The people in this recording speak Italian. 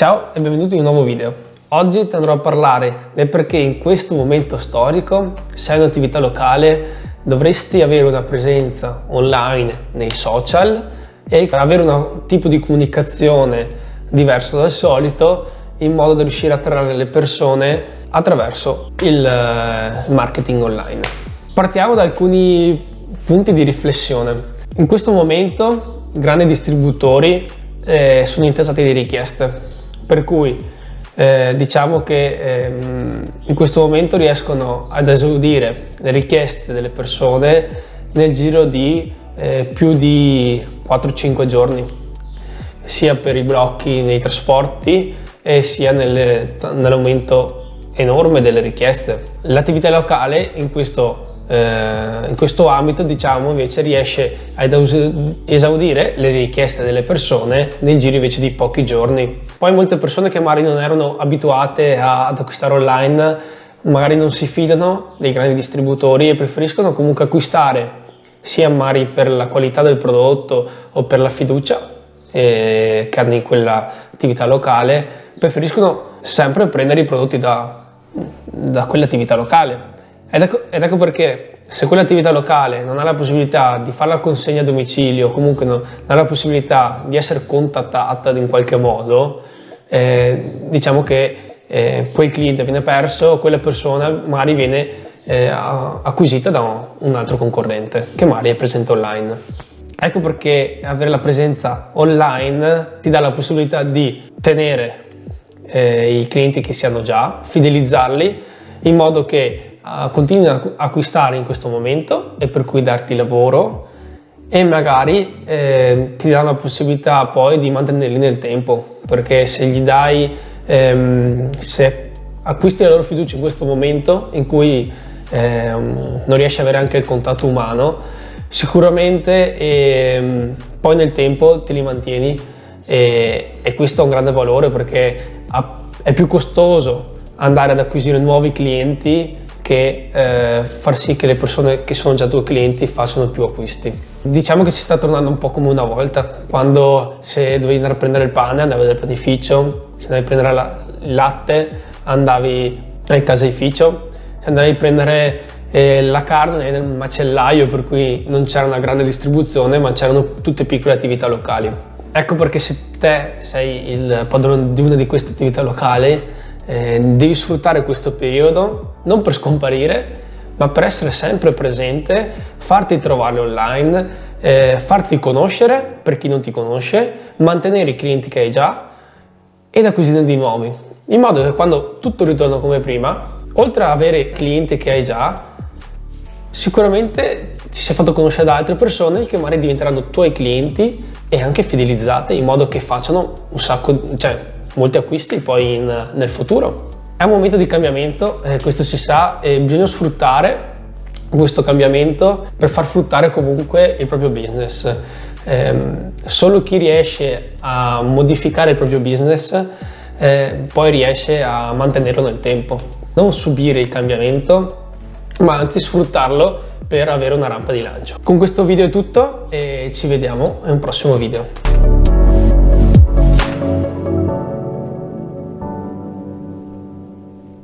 Ciao e benvenuti in un nuovo video. Oggi ti andrò a parlare del perché in questo momento storico, se hai un'attività locale, dovresti avere una presenza online nei social e avere un tipo di comunicazione diverso dal solito in modo da riuscire a attrarre le persone attraverso il eh, marketing online. Partiamo da alcuni punti di riflessione. In questo momento grandi distributori eh, sono interessati di richieste per cui eh, diciamo che ehm, in questo momento riescono ad esaudire le richieste delle persone nel giro di eh, più di 4-5 giorni, sia per i blocchi nei trasporti e sia nelle, nell'aumento enorme delle richieste. L'attività locale in questo eh, in questo ambito diciamo invece riesce ad esaudire le richieste delle persone nel giro invece di pochi giorni. Poi molte persone che magari non erano abituate ad acquistare online magari non si fidano dei grandi distributori e preferiscono comunque acquistare sia magari per la qualità del prodotto o per la fiducia eh, che hanno in quella attività locale, preferiscono sempre prendere i prodotti da, da quell'attività locale ed ecco, ed ecco perché se quell'attività locale non ha la possibilità di fare la consegna a domicilio comunque non, ha la possibilità di essere contattata in qualche modo, eh, diciamo che eh, quel cliente viene perso, quella persona magari viene eh, acquisita da un altro concorrente che magari è presente online. Ecco perché avere la presenza online ti dà la possibilità di tenere eh, i clienti che si hanno già, fidelizzarli in modo che uh, continui ad acquistare in questo momento e per cui darti lavoro e magari eh, ti dà la possibilità poi di mantenerli nel tempo perché se gli dai ehm, se acquisti la loro fiducia in questo momento in cui ehm, non riesci ad avere anche il contatto umano sicuramente ehm, poi nel tempo te li mantieni e, e questo ha un grande valore perché è più costoso andare ad acquisire nuovi clienti che eh, far sì che le persone che sono già tuoi clienti facciano più acquisti. Diciamo che si sta tornando un po' come una volta, quando se dovevi andare a prendere il pane andavi dal panificio, se andavi a prendere la, il latte andavi al caseificio, se andavi a prendere eh, la carne nel macellaio per cui non c'era una grande distribuzione ma c'erano tutte piccole attività locali. Ecco perché se te sei il padrone di una di queste attività locali eh, devi sfruttare questo periodo non per scomparire, ma per essere sempre presente, farti trovare online, eh, farti conoscere per chi non ti conosce, mantenere i clienti che hai già ed acquisire di nuovi, in modo che quando tutto ritorna come prima, oltre ad avere clienti che hai già, sicuramente ti sei fatto conoscere da altre persone che magari diventeranno tuoi clienti e anche fidelizzate in modo che facciano un sacco, cioè molti acquisti poi in, nel futuro. È un momento di cambiamento, eh, questo si sa, e bisogna sfruttare questo cambiamento per far fruttare comunque il proprio business. Eh, solo chi riesce a modificare il proprio business eh, poi riesce a mantenerlo nel tempo. Non subire il cambiamento, ma anzi sfruttarlo per avere una rampa di lancio. Con questo video è tutto e ci vediamo in un prossimo video.